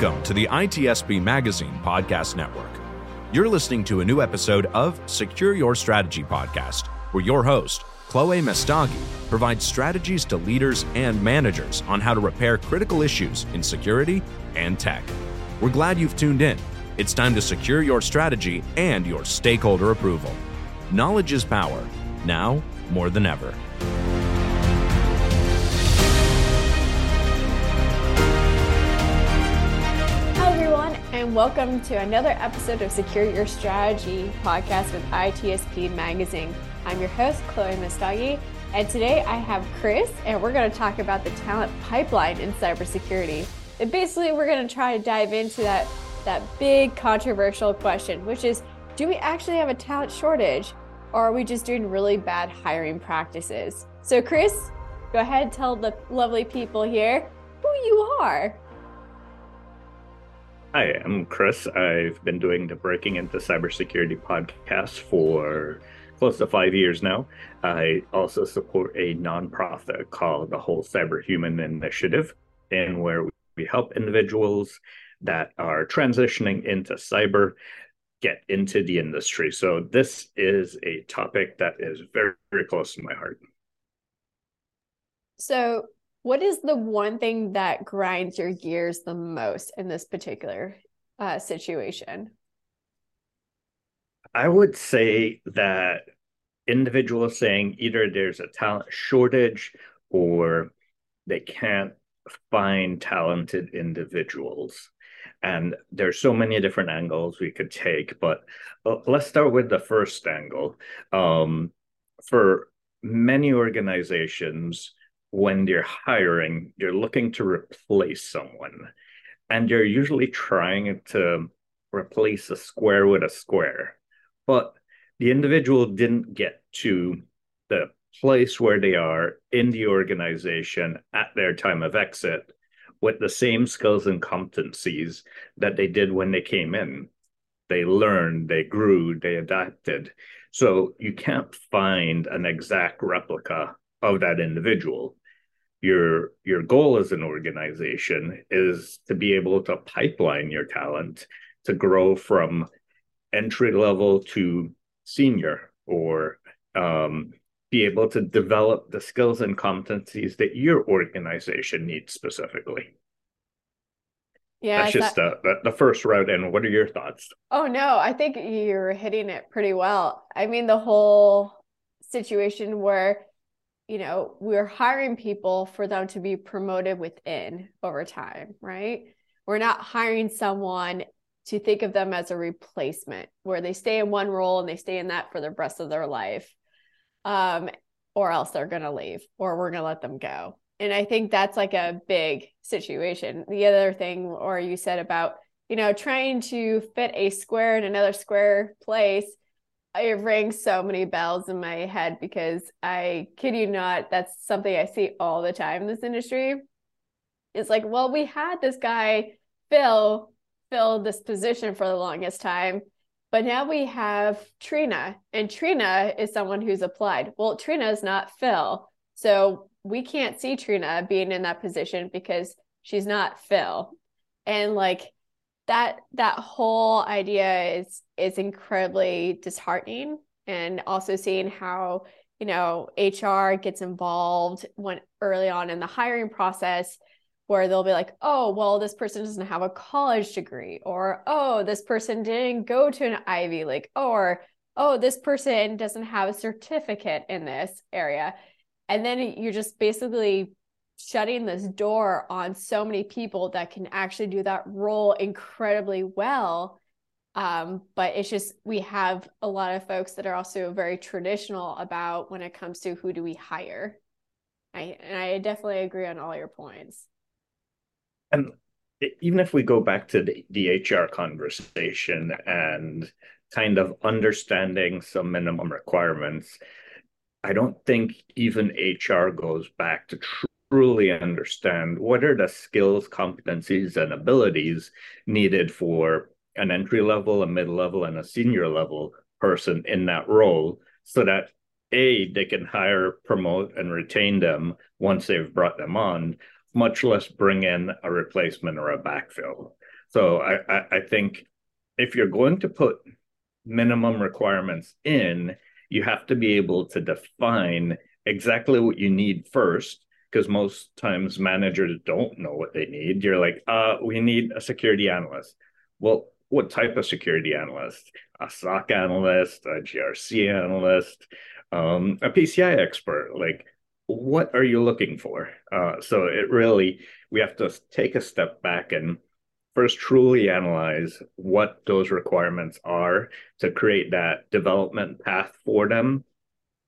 Welcome to the ITSP Magazine Podcast Network. You're listening to a new episode of Secure Your Strategy Podcast, where your host, Chloe Messdaghi, provides strategies to leaders and managers on how to repair critical issues in security and tech. We're glad you've tuned in. It's time to secure your strategy and your stakeholder approval. Knowledge is power, now more than ever. And welcome to another episode of Secure Your Strategy podcast with ITSP Magazine. I'm your host, Chloe Messdaghi, and today I have Chris, and we're going to talk about the talent pipeline in cybersecurity. And basically, we're going to try to dive into that, that big controversial question, which is do we actually have a talent shortage, or are we just doing really bad hiring practices? So, Chris, go ahead, tell the lovely people here who you are. Hi, I'm Chris. I've been doing the Breaking into Cybersecurity podcast for close to five years now. I also support a nonprofit called the Whole Cyber Human Initiative, and where we help individuals that are transitioning into cyber get into the industry. So this is a topic that is very, very close to my heart. So what is the one thing that grinds your gears the most in this particular uh, situation? I would say that individuals saying either there's a talent shortage or they can't find talented individuals. And there's so many different angles we could take, but uh, let's start with the first angle. Um, for many organizations, when they're hiring, you're looking to replace someone, and you're usually trying to replace a square with a square. But the individual didn't get to the place where they are in the organization at their time of exit with the same skills and competencies that they did when they came in. They learned, they grew, they adapted. So you can't find an exact replica of that individual your your goal as an organization is to be able to pipeline your talent to grow from entry level to senior or um, be able to develop the skills and competencies that your organization needs specifically. Yeah that's just the, the first route and what are your thoughts? Oh no i think you're hitting it pretty well. I mean the whole situation where you know, we're hiring people for them to be promoted within over time, right? We're not hiring someone to think of them as a replacement where they stay in one role and they stay in that for the rest of their life. Um, or else they're going to leave or we're going to let them go. And I think that's like a big situation. The other thing, or you said about, you know, trying to fit a square in another square place it rings so many bells in my head because I kid you not, that's something I see all the time in this industry. It's like, well, we had this guy fill fill this position for the longest time, but now we have Trina, and Trina is someone who's applied. Well, Trina is not Phil, so we can't see Trina being in that position because she's not Phil, and like that that whole idea is is incredibly disheartening and also seeing how you know hr gets involved when early on in the hiring process where they'll be like oh well this person doesn't have a college degree or oh this person didn't go to an ivy league or oh this person doesn't have a certificate in this area. And then you're just basically shutting this door on so many people that can actually do that role incredibly well. Um, but it's just we have a lot of folks that are also very traditional about when it comes to who do we hire. I and I definitely agree on all your points. And even if we go back to the, the HR conversation and kind of understanding some minimum requirements, I don't think even HR goes back to truly understand what are the skills, competencies, and abilities needed for an entry level, a mid level, and a senior level person in that role so that A, they can hire, promote, and retain them once they've brought them on, much less bring in a replacement or a backfill. So I, I, I think if you're going to put minimum requirements in, you have to be able to define exactly what you need first because most times managers don't know what they need. You're like, uh, we need a security analyst. Well, what type of security analyst? A SOC analyst, a GRC analyst, um, a PCI expert. Like, what are you looking for? Uh, so it really, we have to take a step back and first truly analyze what those requirements are to create that development path for them,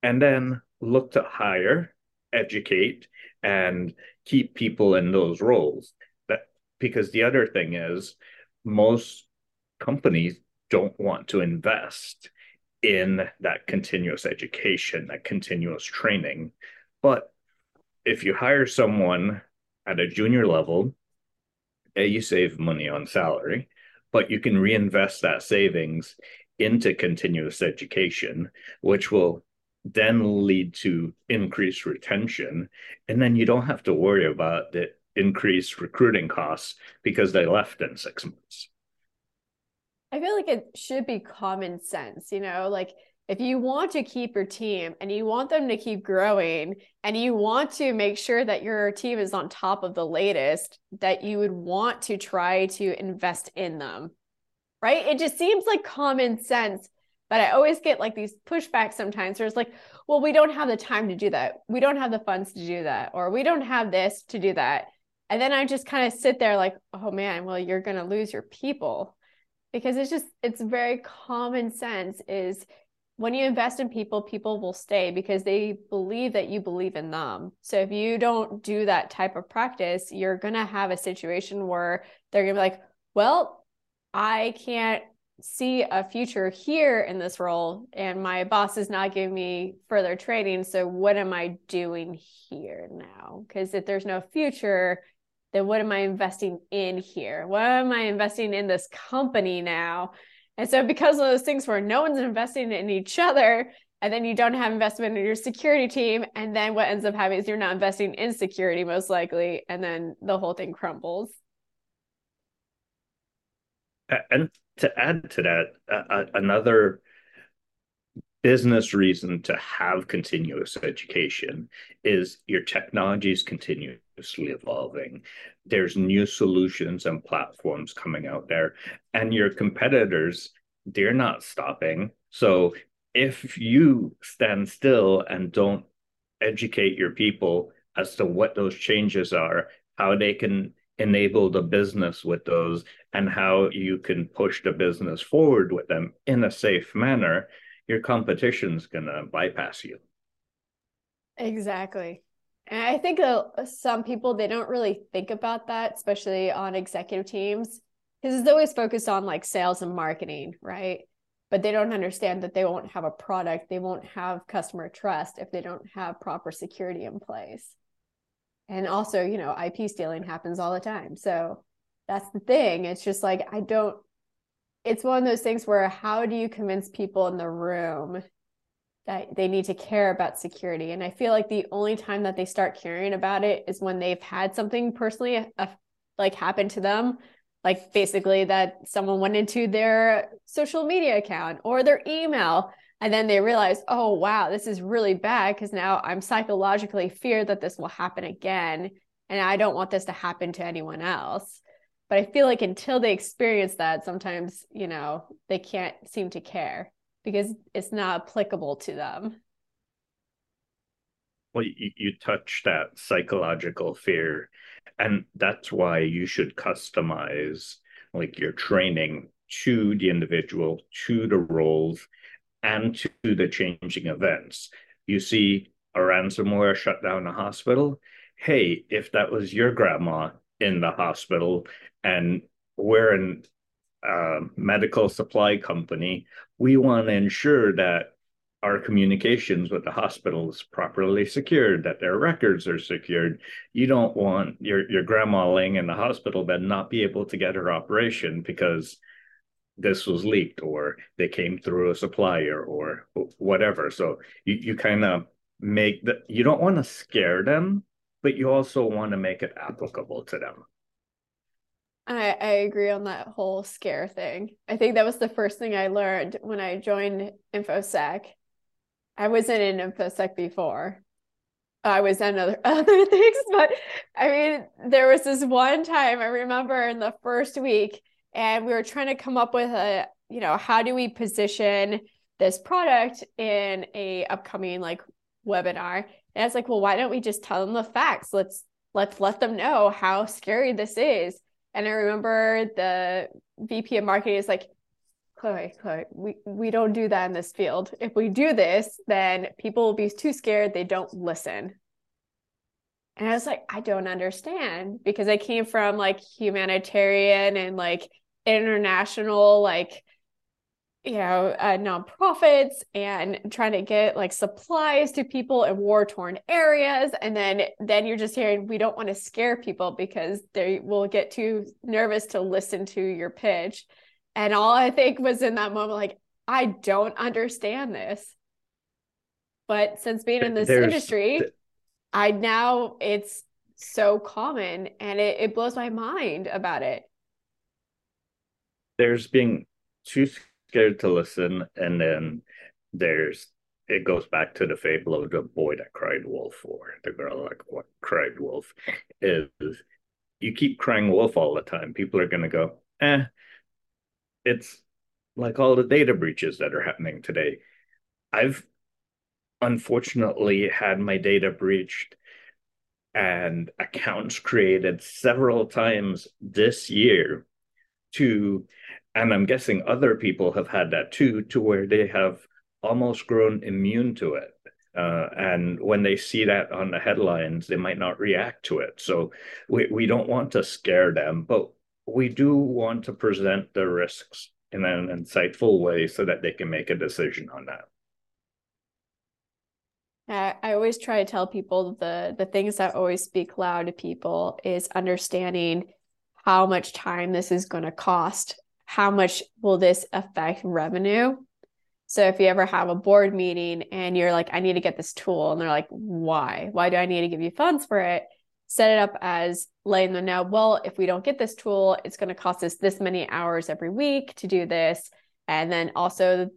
and then look to hire, educate, and keep people in those roles. That because the other thing is most companies don't want to invest in that continuous education, that continuous training. But if you hire someone at a junior level a, you save money on salary, but you can reinvest that savings into continuous education, which will then lead to increased retention. And then you don't have to worry about the increased recruiting costs because they left in six months. I feel like it should be common sense, you know, like if you want to keep your team and you want them to keep growing and you want to make sure that your team is on top of the latest, that you would want to try to invest in them. Right. It just seems like common sense. But I always get like these pushbacks sometimes where it's like, well, we don't have the time to do that. We don't have the funds to do that. Or we don't have this to do that. And then I just kind of sit there like, oh man, well, you're going to lose your people because it's just, it's very common sense is when you invest in people, people will stay because they believe that you believe in them. So if you don't do that type of practice, you're going to have a situation where they're going to be like, well, I can't see a future here in this role and my boss is not giving me further training so what am i doing here now? Because if there's no future then what am i investing in here? What am i investing in this company now? And so because of those things where no one's investing in each other, and then you don't have investment in your security team, and then what ends up happening is you're not investing in security most likely, and then the whole thing crumbles. And to add to that, uh, another business reason to have continuous education is your technology is continuously evolving. There's new solutions and platforms coming out there, and your competitors, they're not stopping. So if you stand still and don't educate your people as to what those changes are, how they can enable the business with those, and how you can push the business forward with them in a safe manner, your competition's going to bypass you. Exactly. And I think uh, some people they don't really think about that, especially on executive teams, because it's always focused on like sales and marketing, right? But they don't understand that they won't have a product, they won't have customer trust if they don't have proper security in place. And also, you know, IP stealing happens all the time. So that's the thing. It's just like I don't it's one of those things where how do you convince people in the room that they need to care about security and i feel like the only time that they start caring about it is when they've had something personally uh, like happen to them like basically that someone went into their social media account or their email and then they realize oh wow this is really bad because now i'm psychologically feared that this will happen again and i don't want this to happen to anyone else. But i feel like until they experience that sometimes you know they can't seem to care because it's not applicable to them. Well you, you touch that psychological fear and that's why you should customize like your training to the individual to the roles and to the changing events you see a ransomware shut down a hospital hey if that was your grandma in the hospital and we're an uh, medical supply company, we want to ensure that our communications with the hospital is properly secured, that their records are secured. You don't want your, your grandma laying in the hospital bed not be able to get her operation because this was leaked or they came through a supplier or whatever. So you, you kind of make the you don't want to scare them, but you also want to make it applicable to them. I, I agree on that whole scare thing. I think that was the first thing I learned when I joined InfoSec. I wasn't in InfoSec before. I was in other other things, but I mean, there was this one time I remember in the first week, and we were trying to come up with a, you know, how do we position this product in a upcoming like webinar? And I was like, well, why don't we just tell them the facts? Let's let's let them know how scary this is. And I remember the VP of marketing is like, Chloe, Chloe, we, we don't do that in this field. If we do this, then people will be too scared, they don't listen. And I was like, I don't understand because I came from like humanitarian and like international, like you know uh, nonprofits and trying to get like supplies to people in war torn areas. And then then you're just hearing we don't want to scare people because they will get too nervous to listen to your pitch. And all i think was in that moment like i don't understand this. But since being in this There's, industry i now it's so common and it, it blows my mind about it there's being too scared to listen, and then there's it goes back to the fable of the boy that cried wolf or the girl that cried wolf is you keep crying wolf all the time people are going to go eh it's like all the data breaches that are happening today. I've unfortunately had my data breached and accounts created several times this year to and I'm guessing other people have had that too, to where they have almost grown immune to it. Uh, and when they see that on the headlines, they might not react to it. So we, we don't want to scare them, but we do want to present the risks in an insightful way so that they can make a decision on that. I always try to tell people the the things that always speak loud to people is understanding how much time this is going to cost how much will this affect revenue? So if you ever have a board meeting and you're like, I need to get this tool, and they're like, why? Why do I need to give you funds for it? Set it up as letting them know, well, if we don't get this tool, it's going to cost us this many hours every week to do this. And then also,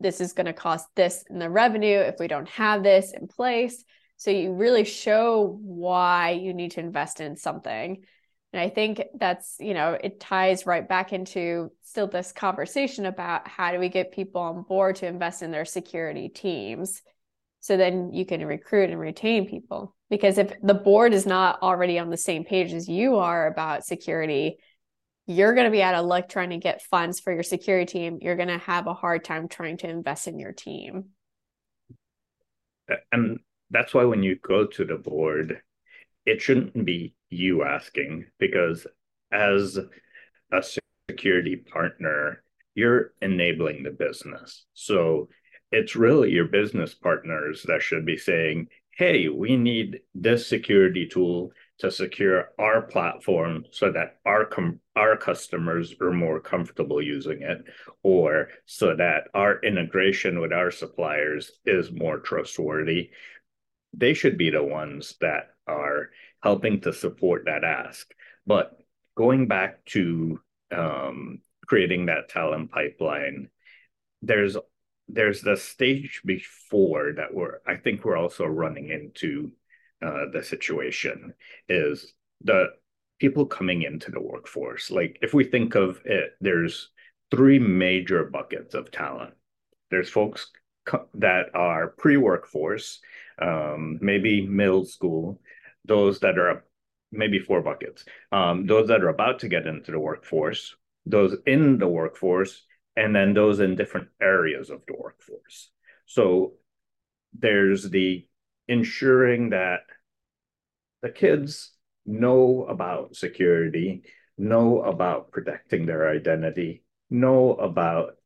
this is going to cost this in the revenue if we don't have this in place. So you really show why you need to invest in something. And I think that's, you know, it ties right back into still this conversation about how do we get people on board to invest in their security teams so then you can recruit and retain people. Because if the board is not already on the same page as you are about security, you're going to be out of luck trying to get funds for your security team. You're going to have a hard time trying to invest in your team. And that's why when you go to the board, it shouldn't be you asking because as a security partner, you're enabling the business. So it's really your business partners that should be saying, hey, we need this security tool to secure our platform so that our com- our customers are more comfortable using it or so that our integration with our suppliers is more trustworthy they should be the ones that are helping to support that ask. But going back to um, creating that talent pipeline, there's there's the stage before that we're I think we're also running into uh, the situation is the people coming into the workforce. Like if we think of it, there's three major buckets of talent. There's folks that are pre-workforce, um, maybe middle school, those that are maybe four buckets, um, those that are about to get into the workforce, those in the workforce, and then those in different areas of the workforce. So there's the ensuring that the kids know about security, know about protecting their identity, know about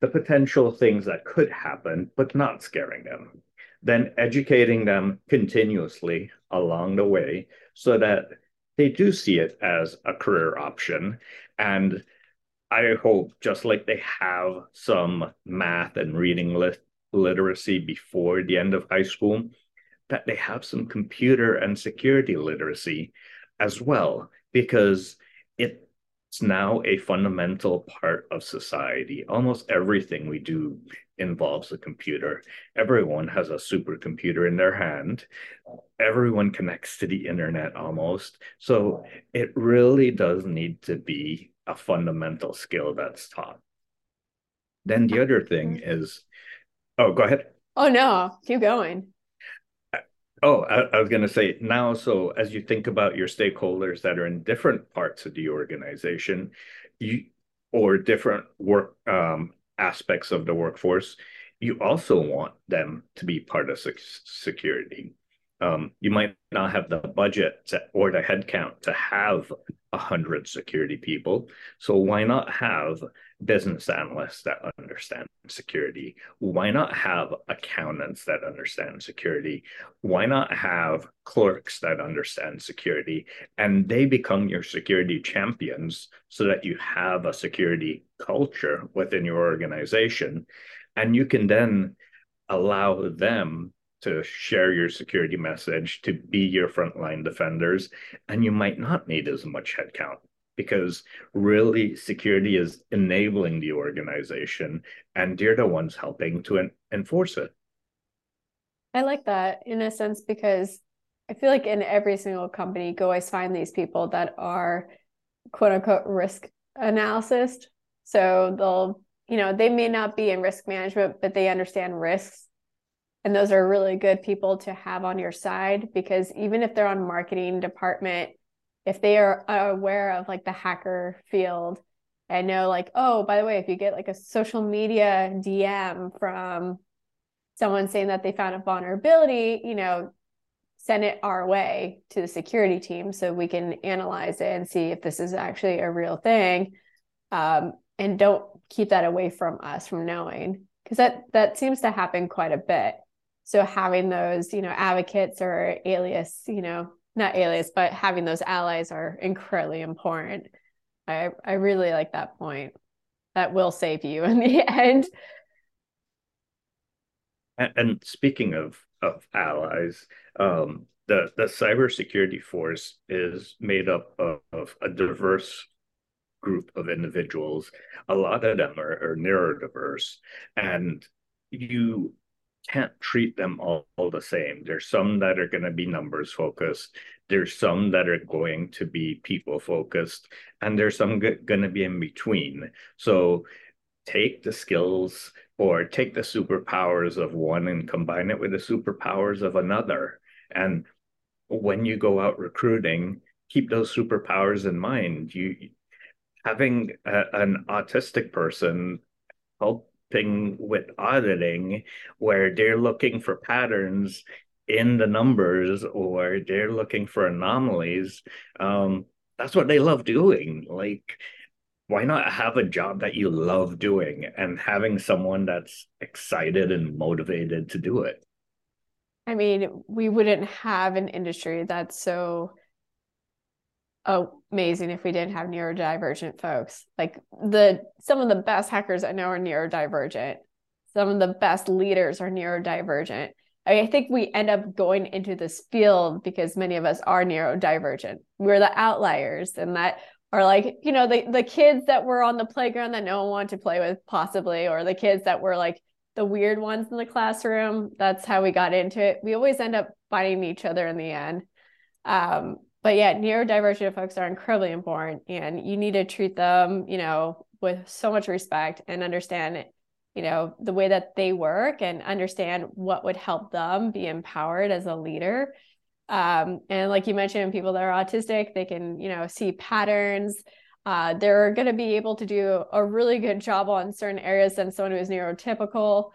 the potential things that could happen, but not scaring them. Then educating them continuously along the way so that they do see it as a career option. And I hope, just like they have some math and reading lit- literacy before the end of high school, that they have some computer and security literacy as well, because it's now a fundamental part of society. Almost everything we do involves a computer. Everyone has a supercomputer in their hand. Everyone connects to the internet almost. So it really does need to be a fundamental skill that's taught. Then the other thing mm-hmm. is, oh, go ahead. Oh, no, keep going. Oh, I, I was going to say now, so as you think about your stakeholders that are in different parts of the organization, you or different work um, aspects of the workforce, you also want them to be part of security. Um, you might not have the budget to, or the headcount to have a hundred security people. So why not have business analysts that understand security? Why not have accountants that understand security? Why not have clerks that understand security? And they become your security champions so that you have a security culture within your organization. And you can then allow them to share your security message, to be your frontline defenders, and you might not need as much headcount because really security is enabling the organization and they're the ones helping to en- enforce it. I like that in a sense because I feel like in every single company, you always find these people that are quote unquote risk analysis. So they'll, you know, they may not be in risk management, but they understand risks and those are really good people to have on your side because even if they're on marketing department if they are aware of like the hacker field and know like oh by the way if you get like a social media dm from someone saying that they found a vulnerability you know send it our way to the security team so we can analyze it and see if this is actually a real thing um, and don't keep that away from us from knowing because that that seems to happen quite a bit so having those you know advocates or alias you know not alias but having those allies are incredibly important. I i really like that point. That will save you in the end. And, speaking of of allies um the the cybersecurity force is made up of, of a diverse group of individuals. A lot of them are, are neurodiverse. And you can't treat them all, all the same. There's some that are going to be numbers focused. There's some that are going to be people focused, and there's some g- going to be in between. So take the skills or take the superpowers of one and combine it with the superpowers of another. And when you go out recruiting, keep those superpowers in mind. You having a, an autistic person help thing with auditing where they're looking for patterns in the numbers or they're looking for anomalies. Um, that's what they love doing. Like, why not have a job that you love doing and having someone that's excited and motivated to do it? I mean, we wouldn't have an industry that's so amazing if we didn't have neurodivergent folks. Like the some of the best hackers I know are neurodivergent. Some of the best leaders are neurodivergent. I, I think we end up going into this field because many of us are neurodivergent. We're the outliers and that are like, you know, the the kids that were on the playground that no one wanted to play with, possibly, or the kids that were like the weird ones in the classroom. That's how we got into it. We always end up fighting each other in the end. Um, but yeah, neurodivergent folks are incredibly important and you need to treat them, you know, with so much respect and understand, you know, the way that they work and understand what would help them be empowered as a leader. Um, and like you mentioned, people that are autistic, they can, you know, see patterns. Uh, they're going to be able to do a really good job on certain areas than someone who is neurotypical.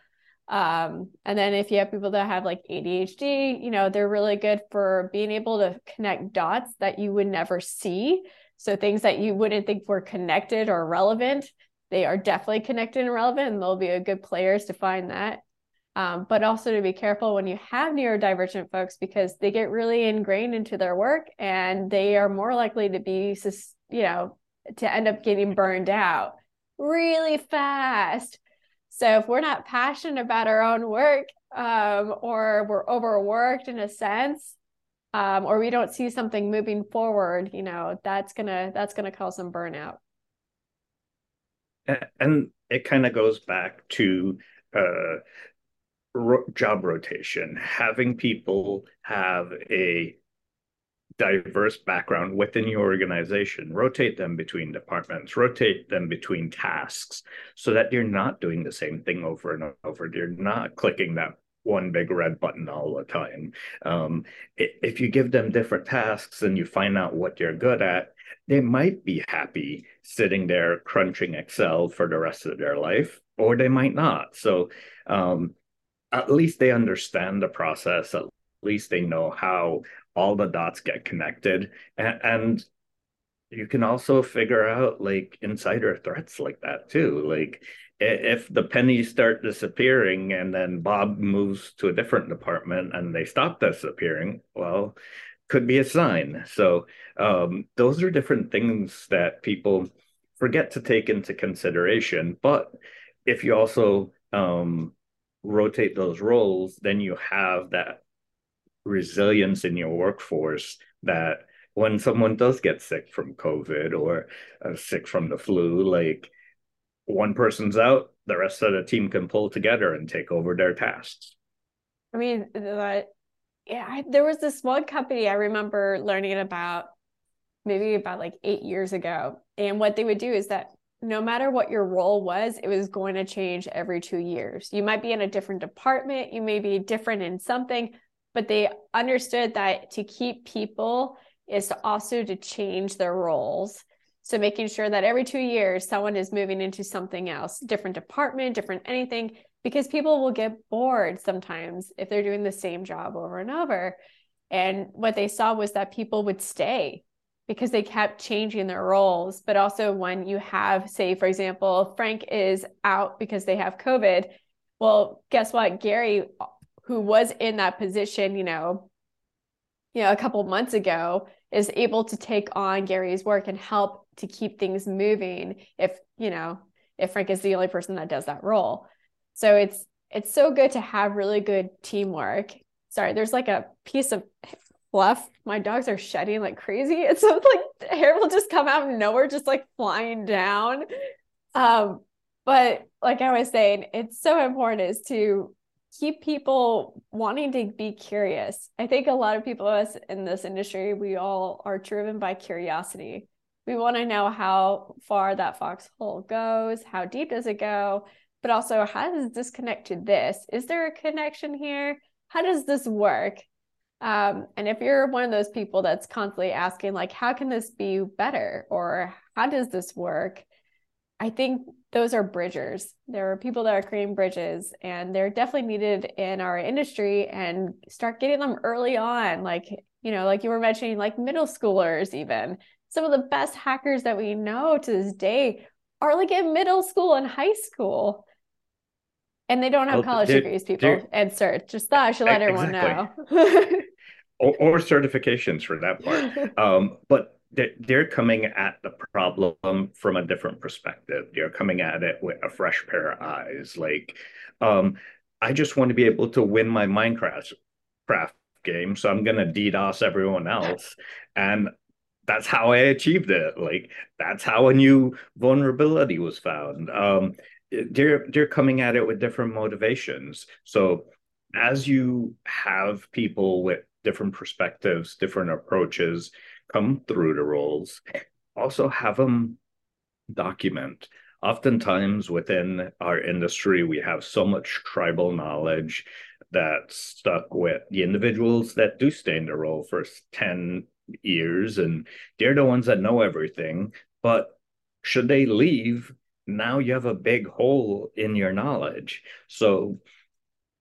Um, and then if you have people that have like ADHD, you know, they're really good for being able to connect dots that you would never see. So things that you wouldn't think were connected or relevant, they are definitely connected and relevant, and they'll be a good players to find that. Um, but also to be careful when you have neurodivergent folks because they get really ingrained into their work and they are more likely to be, you know, to end up getting burned out really fast so if we're not passionate about our own work, um, or we're overworked in a sense um, or we don't see something moving forward you know that's gonna that's gonna cause some burnout. And it kind of goes back to uh, ro- job rotation. Having people have a diverse background within your organization. Rotate them between departments. Rotate them between tasks so that you're not doing the same thing over and over. You're not clicking that one big red button all the time. Um, if you give them different tasks and you find out what you're good at they might be happy sitting there crunching excel for the rest of their life or they might not. So um, at least they understand the process. At least they know how all the dots get connected. And, and you can also figure out like insider threats like that too. Like if the pennies start disappearing and then bob moves to a different department and they stop disappearing well could be a sign. So um, those are different things that people forget to take into consideration. But if you also um, rotate those roles then you have that resilience in your workforce that when someone does get sick from COVID or uh, sick from the flu, like one person's out, the rest of the team can pull together and take over their tasks. I mean, that yeah, I, there was this one company I remember learning about maybe about like eight years ago. And what they would do is that no matter what your role was, it was going to change every two years. You might be in a different department, you may be different in something, but they understood that to keep people is to also to change their roles. So making sure that every two years someone is moving into something else different department different anything because people will get bored sometimes if they're doing the same job over and over. And what they saw was that people would stay because they kept changing their roles. But also when you have say for example frank is out because they have covid well guess what? Gary who was in that position, you know, you know, a couple months ago is able to take on Gary's work and help to keep things moving if, you know, if Frank is the only person that does that role. So it's it's so good to have really good teamwork. Sorry, there's like a piece of fluff. My dogs are shedding like crazy. It's so like hair will just come out of nowhere, just like flying down. Um, but like I was saying, it's so important is to keep people wanting to be curious. I think a lot of people of us in this industry, we all are driven by curiosity. We want to know how far that foxhole goes, how deep does it go, but also how does this connect to this? Is there a connection here? How does this work? Um, and if you're one of those people that's constantly asking, like, how can this be better? Or how does this work? I think those are bridgers. There are people that are creating bridges, and they're definitely needed in our industry. And start getting them early on, like you know, like you were mentioning, like middle schoolers. Even some of the best hackers that we know to this day are like in middle school and high school, and they don't have well, college degrees. People and cert. Just thought I should let exactly. everyone know. or, or, certifications for that part. Um, but they're coming at the problem from a different perspective. They're coming at it with a fresh pair of eyes. Like, um, I just want to be able to win my Minecraft craft game, so I'm gonna DDoS everyone else, and that's how I achieved it. Like, that's how a new vulnerability was found. Um, they're they're coming at it with different motivations. So as you have people with different perspectives, different approaches, come through the roles, also have them document. Oftentimes within our industry, we have so much tribal knowledge that's stuck with the individuals that do stay in the role for 10 years, and they're the ones that know everything. But should they leave, now you have a big hole in your knowledge. So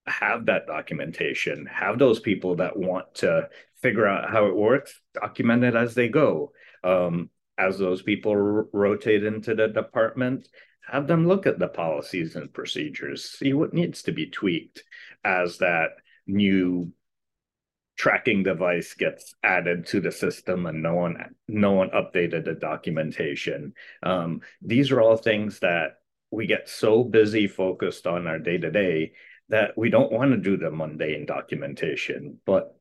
have that documentation, have those people that want to figure out how it works, document it as they go. Um, as those people r- rotate into the department, have them look at the policies and procedures, see what needs to be tweaked as that new tracking device gets added to the system and no one no one updated the documentation. Um, these are all things that we get so busy focused on our day to day that we don't want to do the mundane documentation, but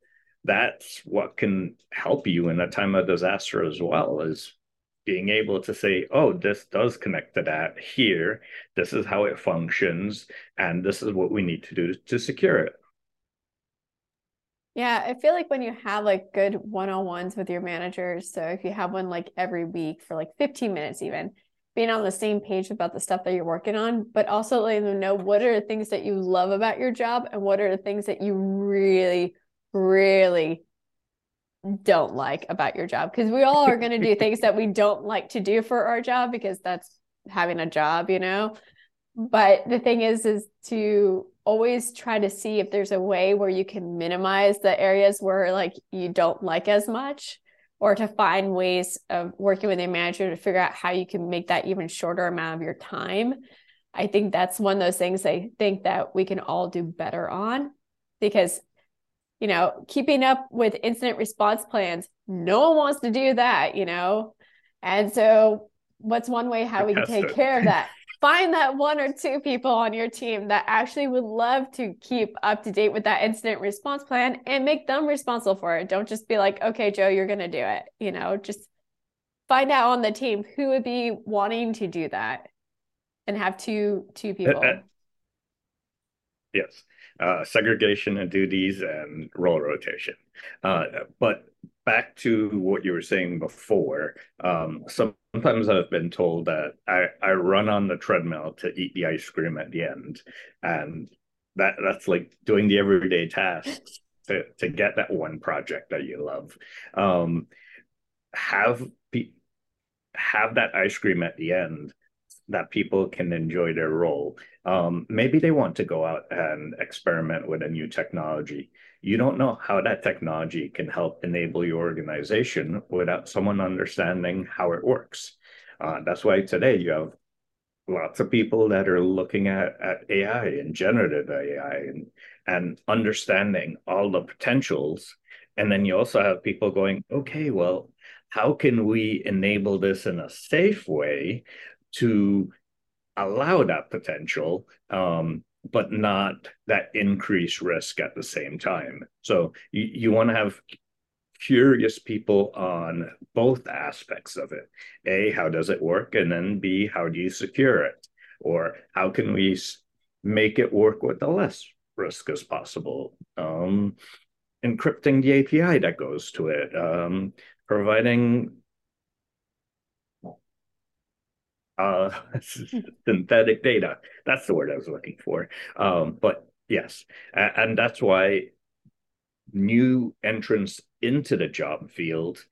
that's what can help you in a time of disaster as well is being able to say, oh, this does connect to that here. This is how it functions. And this is what we need to do to secure it. Yeah, I feel like when you have like good one on ones with your managers, so if you have one like every week for like 15 minutes, even being on the same page about the stuff that you're working on, but also letting them know what are the things that you love about your job and what are the things that you really, really don't like about your job. Because we all are going to do things that we don't like to do for our job because that's having a job, you know? But the thing is, is to always try to see if there's a way where you can minimize the areas where like you don't like as much or to find ways of working with a manager to figure out how you can make that even shorter amount of your time. I think that's one of those things i think that we can all do better on because you know keeping up with incident response plans no one wants to do that you know? And so what's one way how we can take care of that find that one or two people on your team that actually would love to keep up to date with that incident response plan and make them responsible for it. Don't just be like, okay, Joe, you're going to do it. You know, just find out on the team who would be wanting to do that and have two two people. Yes. Uh, segregation of duties and role rotation. Uh, but back to what you were saying before, um, sometimes I've been told that I, I run on the treadmill to eat the ice cream at the end. And that that's like doing the everyday tasks to, to get that one project that you love. Um, have pe- have that ice cream at the end that people can enjoy their role. Um, maybe they want to go out and experiment with a new technology you don't know how that technology can help enable your organization without someone understanding how it works. Uh, that's why today you have lots of people that are looking at, at AI and generative AI and, and understanding all the potentials. And then you also have people going, okay, well, how can we enable this in a safe way to allow that potential um, but not that increased risk at the same time. So you, you want to have curious people on both aspects of it. A, how does it work? And then B, how do you secure it? Or how can we make it work with the less risk as possible? Um, encrypting the API that goes to it, um, providing uh, synthetic data. That's the word I was looking for. Um, but yes, and that's why new entrants into the job field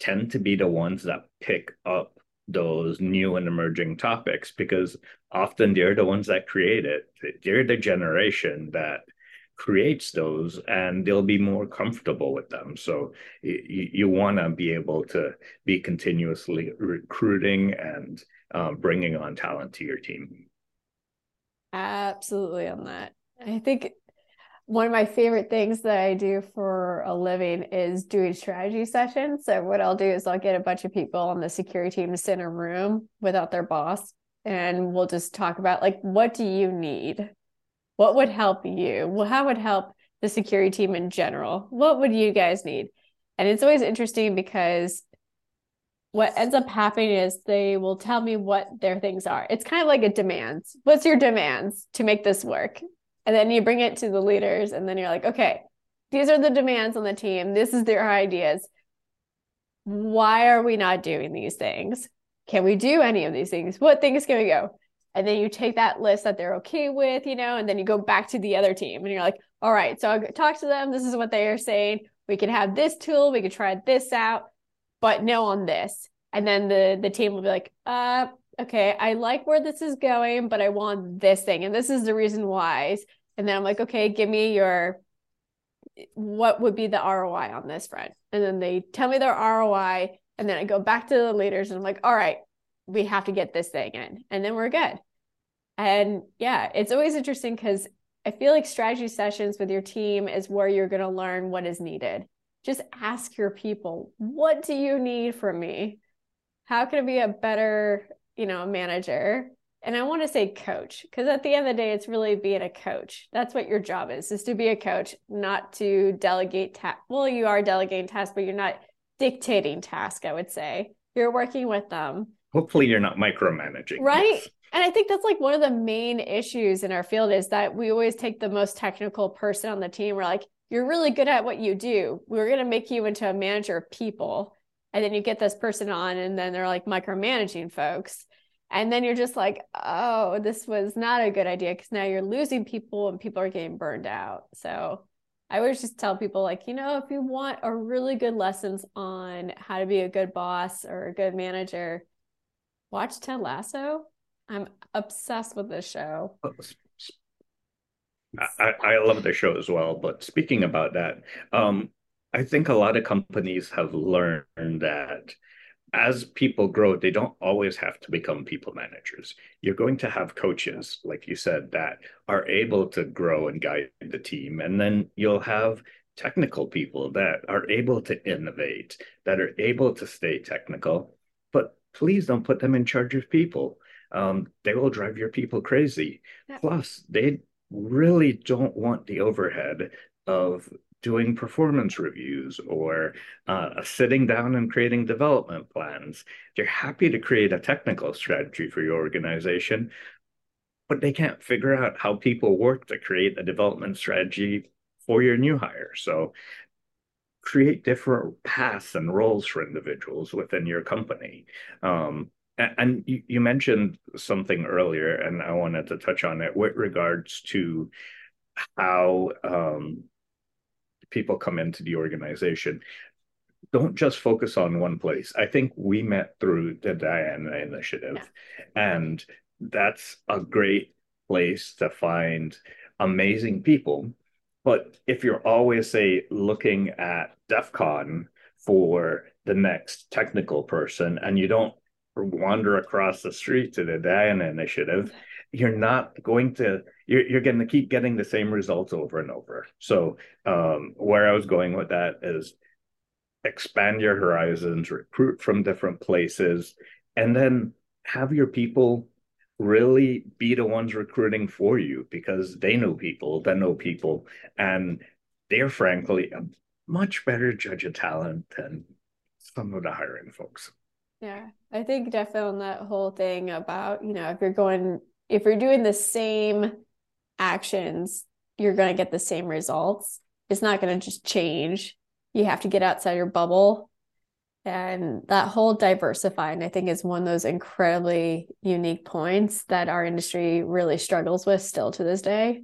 tend to be the ones that pick up those new and emerging topics because often they're the ones that create it. They're the generation that creates those and they'll be more comfortable with them. So you, you want to be able to be continuously recruiting and um, bringing on talent to your team. Absolutely on that. I think one of my favorite things that I do for a living is doing strategy sessions. So what I'll do is I'll get a bunch of people on the security team to sit in a room without their boss and we'll just talk about like what do you need? What would help you? Well, how would help the security team in general? What would you guys need? And it's always interesting because what ends up happening is they will tell me what their things are. It's kind of like a demands. What's your demands to make this work? And then you bring it to the leaders, and then you're like, okay, these are the demands on the team. This is their ideas. Why are we not doing these things? Can we do any of these things? What things can we go? And then you take that list that they're okay with, you know, and then you go back to the other team and you're like, all right, so I'll talk to them. This is what they are saying. We can have this tool. We can try this out but no on this. And then the the team will be like, uh, okay, I like where this is going, but I want this thing. And this is the reason why. And then I'm like, okay, give me your what would be the ROI on this front? And then they tell me their ROI. And then I go back to the leaders and I'm like, all right, we have to get this thing in. And then we're good. And yeah, it's always interesting because I feel like strategy sessions with your team is where you're going to learn what is needed just ask your people, what do you need from me? How can I be a better, you know, manager? and I want to say coach because at the end of the day, it's really being a coach. That's what your job is, is to be a coach, not to delegate tasks. Well, you are delegating tasks, but you're not dictating tasks, I would say. You're working with them. Hopefully you're not micromanaging. Right. Yes. And I think that's like one of the main issues in our field is that we always take the most technical person on the team. We're like, you're really good at what you do. We're going to make you into a manager of people. And then you get this person on, and then they're like micromanaging folks. And then you're just like, oh, this was not a good idea because now you're losing people and people are getting burned out. So I always just tell people, like, you know, if you want a really good lessons on how to be a good boss or a good manager, watch Ted Lasso. I'm obsessed with this show. I, I love the show as well. But speaking about that, um, I think a lot of companies have learned that as people grow, they don't always have to become people managers. You're going to have coaches, like you said, that are able to grow and guide the team. And then you'll have technical people that are able to innovate, that are able to stay technical. But please don't put them in charge of people. Um, they will drive your people crazy. Plus, they really don't want the overhead of doing performance reviews or uh, sitting down and creating development plans. They're happy to create a technical strategy for your organization, but they can't figure out how people work to create a development strategy for your new hire. So create different paths and roles for individuals within your company. Um, and you, mentioned something earlier, and I wanted to touch on it with regards to how um, people come into the organization don't just focus on one place. I think we met through the Diana Initiative, yeah. and that's a great place to find amazing people. But if you're always, say, looking at DEF CON for the next technical person and you don't wander across the street to the Diana Initiative, you're not going to you're, you're going to keep getting the same results over and over. So um, where i was going with that is expand your horizons recruit from different places and then have your people really be the ones recruiting for you because they know people that know people and they're frankly a much better judge of talent than some of the hiring folks yeah i think definitely on that whole thing about you know if you're going if you're doing the same actions, you're going to get the same results. It's not going to just change. You have to get outside your bubble. And that whole diversifying, I think, is one of those incredibly unique points that our industry really struggles with still to this day.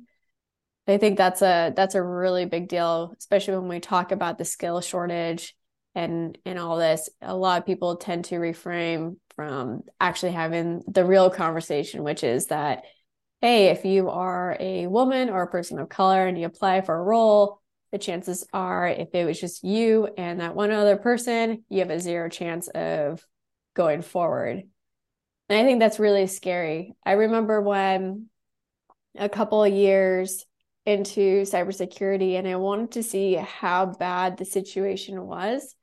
I think that's a that's a really big deal, especially when we talk about the skill shortage and and all this. A lot of people tend to reframe from actually having the real conversation, which is that, hey, if you are a woman or a person of color and you apply for a role, the chances are if it was just you and that one other person, you have a zero chance of going forward. And I think that's really scary. I remember when a couple of years into cybersecurity and I wanted to see how bad the situation was.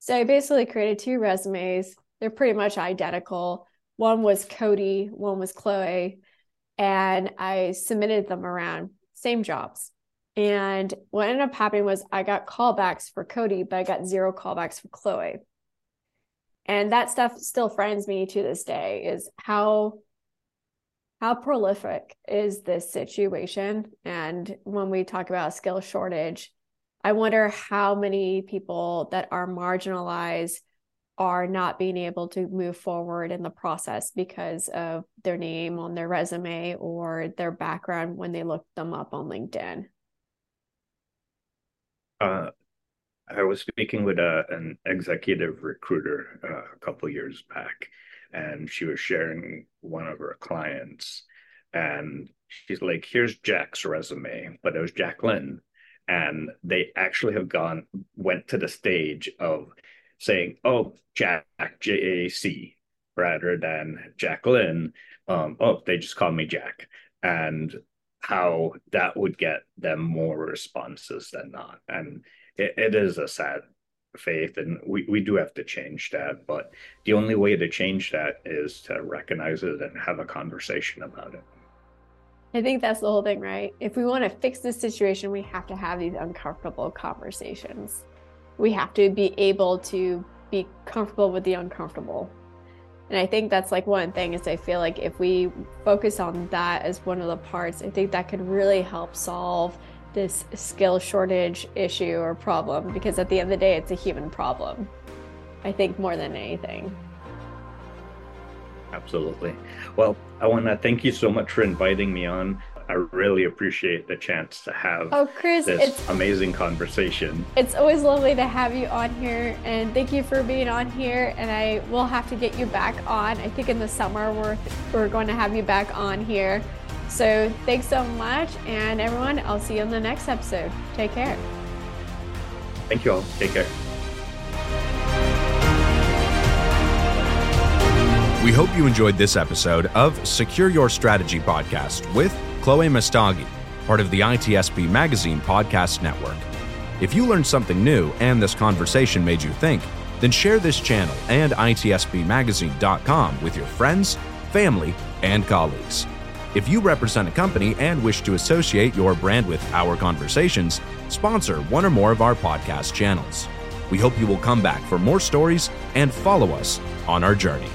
So I basically created two resumes they're pretty much identical. One was Cody, one was Chloe, and I submitted them around same jobs. And what ended up happening was I got callbacks for Cody, but I got zero callbacks for Chloe. And that stuff still frightens me to this day is how how prolific is this situation? And when we talk about skill shortage, I wonder how many people that are marginalized are not being able to move forward in the process because of their name on their resume or their background when they look them up on LinkedIn? Uh, I was speaking with a, an executive recruiter uh, a couple years back, and she was sharing one of her clients, and she's like, "Here's Jack's resume," but it was Jacqueline, and they actually have gone went to the stage of saying, "Oh, Jack J A C," rather than Jacqueline. Um, oh, they just call me Jack, and how that would get them more responses than not, and it, it is a sad faith and we, we do have to change that but the only way to change that is to recognize it and have a conversation about it i think that's the whole thing right if we want to fix this situation we have to have these uncomfortable conversations we have to be able to be comfortable with the uncomfortable and i think that's like one thing is i feel like if we focus on that as one of the parts i think that could really help solve this skill shortage issue or problem because at the end of the day, it's a human problem. I think more than anything. Absolutely. Well, I want to thank you so much for inviting me on. I really appreciate the chance to have oh, Chris, this amazing conversation. It's always lovely to have you on here, and thank you for being on here. And I will have to get you back on. I think in the summer we're we're going to have you back on here so thanks so much. And everyone, I'll see you in the next episode. Take care. Thank you all. Take care. We hope you enjoyed this episode of Secure Your Strategy podcast with Chloe Messdaghi, part of the ITSP Magazine podcast network. If you learned something new and this conversation made you think, then share this channel and ITSPmagazine.com with your friends, family, and colleagues. If you represent a company and wish to associate your brand with our conversations, sponsor one or more of our podcast channels. We hope you will come back for more stories and follow us on our journey.